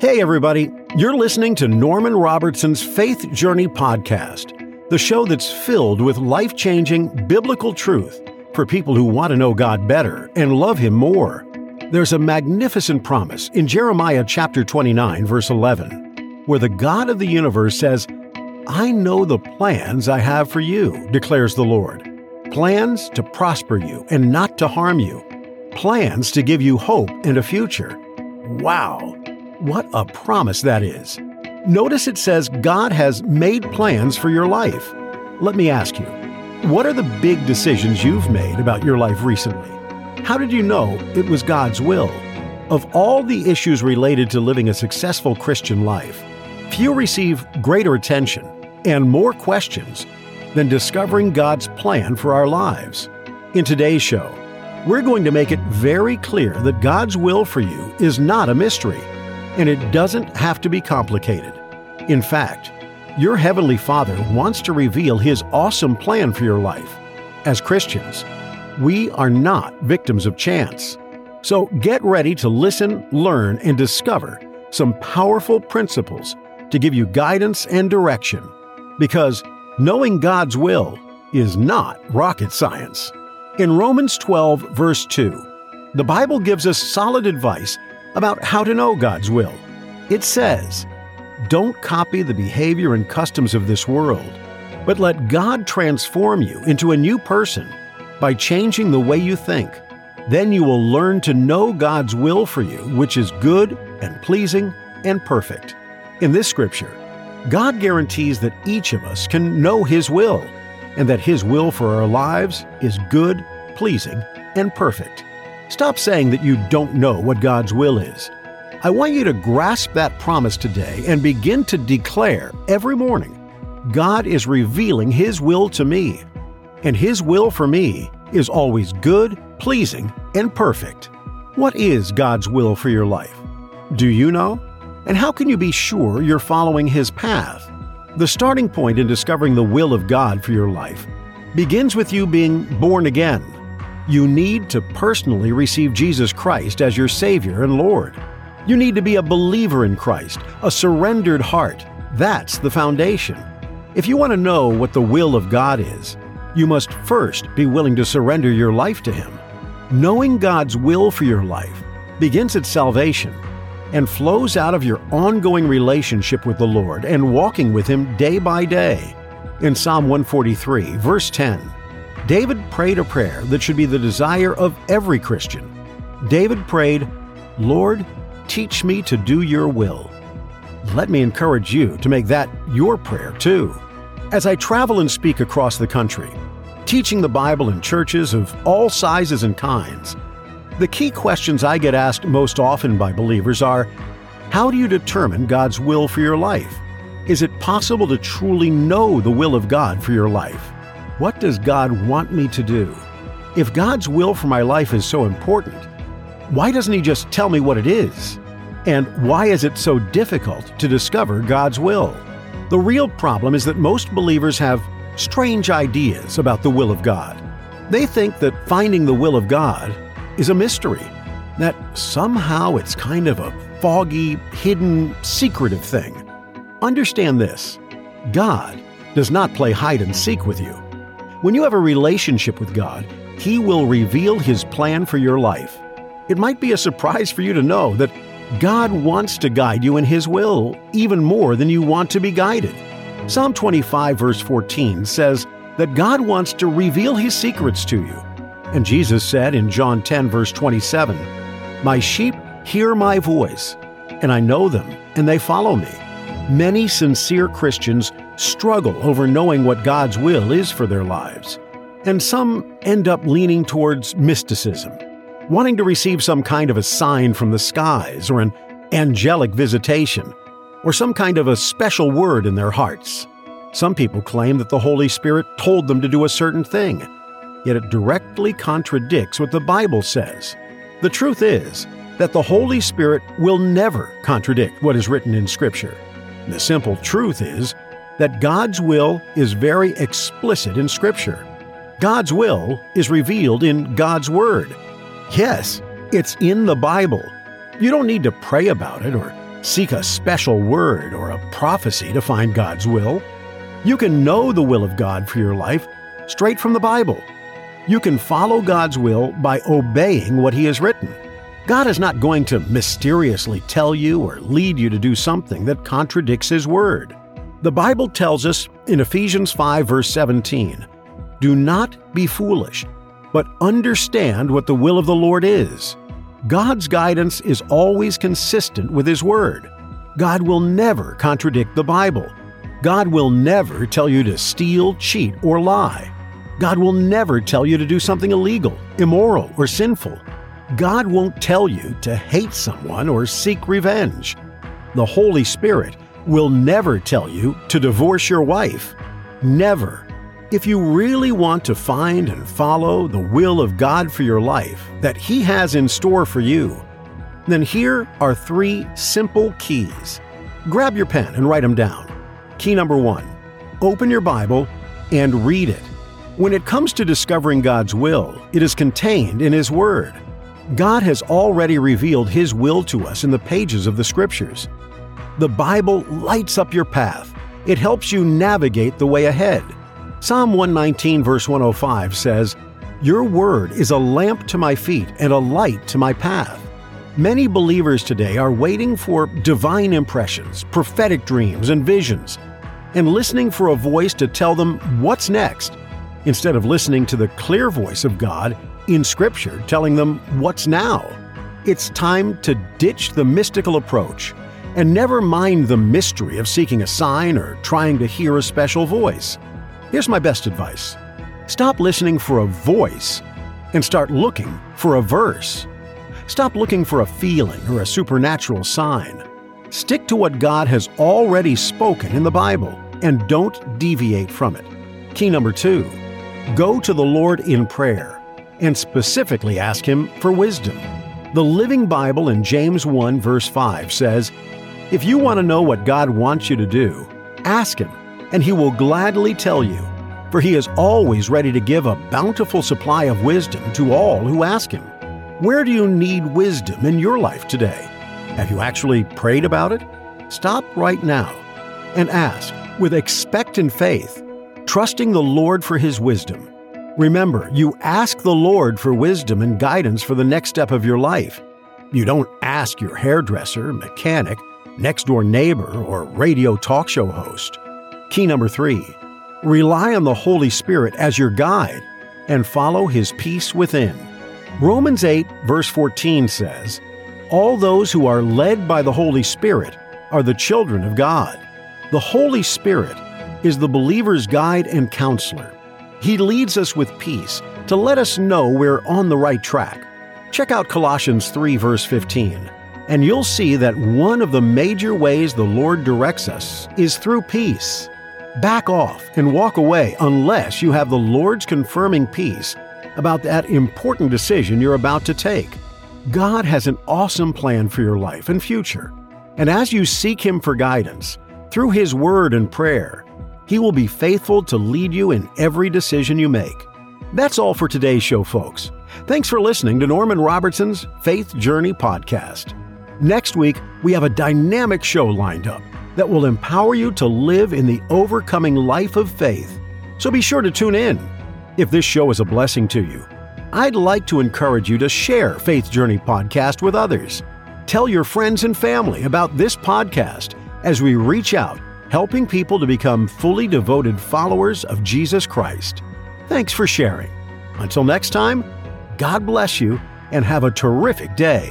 Hey, everybody. You're listening to Norman Robertson's Faith Journey Podcast, the show that's filled with life changing biblical truth for people who want to know God better and love Him more. There's a magnificent promise in Jeremiah chapter 29, verse 11, where the God of the universe says, I know the plans I have for you, declares the Lord. Plans to prosper you and not to harm you. Plans to give you hope and a future. Wow! What a promise that is. Notice it says God has made plans for your life. Let me ask you, what are the big decisions you've made about your life recently? How did you know it was God's will? Of all the issues related to living a successful Christian life, few receive greater attention and more questions than discovering God's plan for our lives. In today's show, we're going to make it very clear that God's will for you is not a mystery, and it doesn't have to be complicated. In fact, your Heavenly Father wants to reveal His awesome plan for your life. As Christians, we are not victims of chance. So get ready to listen, learn, and discover some powerful principles to give you guidance and direction. Because knowing God's will is not rocket science. In Romans 12, verse 2, the Bible gives us solid advice about how to know God's will. It says, Don't copy the behavior and customs of this world, but let God transform you into a new person by changing the way you think. Then you will learn to know God's will for you, which is good and pleasing and perfect. In this scripture, God guarantees that each of us can know His will, and that His will for our lives is good, pleasing, and perfect. Stop saying that you don't know what God's will is. I want you to grasp that promise today and begin to declare every morning God is revealing His will to me and His will for me is always good, pleasing, and perfect. What is God's will for your life? Do you know? And how can you be sure you're following His path? The starting point in discovering the will of God for your life begins with you being born again. You need to personally receive Jesus Christ as your Savior and Lord. You need to be a believer in Christ, a surrendered heart. That's the foundation. If you want to know what the will of God is, you must first be willing to surrender your life to Him. Knowing God's will for your life begins at salvation and flows out of your ongoing relationship with the Lord and walking with Him day by day. In Psalm 143, verse 10, David prayed a prayer that should be the desire of every Christian. David prayed, Lord, teach me to do your will. Let me encourage you to make that your prayer too. As I travel and speak across the country, teaching the Bible in churches of all sizes and kinds, the key questions I get asked most often by believers are How do you determine God's will for your life? Is it possible to truly know the will of God for your life? What does God want me to do? If God's will for my life is so important, why doesn't He just tell me what it is? And why is it so difficult to discover God's will? The real problem is that most believers have strange ideas about the will of God. They think that finding the will of God is a mystery, that somehow it's kind of a foggy, hidden, secretive thing. Understand this God does not play hide and seek with you. When you have a relationship with God, He will reveal His plan for your life. It might be a surprise for you to know that God wants to guide you in His will even more than you want to be guided. Psalm 25, verse 14 says that God wants to reveal His secrets to you. And Jesus said in John 10, verse 27, My sheep hear my voice, and I know them, and they follow me. Many sincere Christians struggle over knowing what God's will is for their lives, and some end up leaning towards mysticism wanting to receive some kind of a sign from the skies or an angelic visitation or some kind of a special word in their hearts. Some people claim that the Holy Spirit told them to do a certain thing, yet it directly contradicts what the Bible says. The truth is that the Holy Spirit will never contradict what is written in Scripture. The simple truth is that God's will is very explicit in Scripture. God's will is revealed in God's Word. Yes, it's in the Bible. You don't need to pray about it or seek a special word or a prophecy to find God's will. You can know the will of God for your life straight from the Bible. You can follow God's will by obeying what He has written. God is not going to mysteriously tell you or lead you to do something that contradicts His Word. The Bible tells us in Ephesians 5, verse 17, Do not be foolish, but understand what the will of the Lord is. God's guidance is always consistent with His Word. God will never contradict the Bible. God will never tell you to steal, cheat, or lie. God will never tell you to do something illegal, immoral, or sinful. God won't tell you to hate someone or seek revenge. The Holy Spirit will never tell you to divorce your wife. Never. If you really want to find and follow the will of God for your life that He has in store for you, then here are three simple keys. Grab your pen and write them down. Key number one open your Bible and read it. When it comes to discovering God's will, it is contained in His Word. God has already revealed His will to us in the pages of the Scriptures. The Bible lights up your path, it helps you navigate the way ahead. Psalm 119, verse 105 says, Your word is a lamp to my feet and a light to my path. Many believers today are waiting for divine impressions, prophetic dreams, and visions, and listening for a voice to tell them what's next, instead of listening to the clear voice of God in Scripture telling them what's now. It's time to ditch the mystical approach and never mind the mystery of seeking a sign or trying to hear a special voice. Here's my best advice stop listening for a voice and start looking for a verse. Stop looking for a feeling or a supernatural sign. Stick to what God has already spoken in the Bible and don't deviate from it. Key number two go to the Lord in prayer and specifically ask Him for wisdom. The Living Bible in James 1, verse 5 says, If you want to know what God wants you to do, ask Him and he will gladly tell you, for he is always ready to give a bountiful supply of wisdom to all who ask him. Where do you need wisdom in your life today? Have you actually prayed about it? Stop right now and ask with expectant faith, trusting the Lord for his wisdom. Remember, you ask the Lord for wisdom and guidance for the next step of your life. You don't ask your hairdresser, mechanic, next door neighbor, or radio talk show host. Key number three rely on the Holy Spirit as your guide and follow His peace within. Romans 8, verse 14 says, All those who are led by the Holy Spirit are the children of God. The Holy Spirit is the believer's guide and counselor. He leads us with peace to let us know we're on the right track. Check out Colossians 3, verse 15, and you'll see that one of the major ways the Lord directs us is through peace. Back off and walk away unless you have the Lord's confirming peace about that important decision you're about to take. God has an awesome plan for your life and future. And as you seek Him for guidance, through His Word and prayer, He will be faithful to lead you in every decision you make. That's all for today's show, folks. Thanks for listening to Norman Robertson's Faith Journey Podcast. Next week, we have a dynamic show lined up that will empower you to live in the overcoming life of faith. So be sure to tune in. If this show is a blessing to you, I'd like to encourage you to share Faith Journey Podcast with others. Tell your friends and family about this podcast as we reach out, helping people to become fully devoted followers of Jesus Christ. Thanks for sharing. Until next time, God bless you and have a terrific day.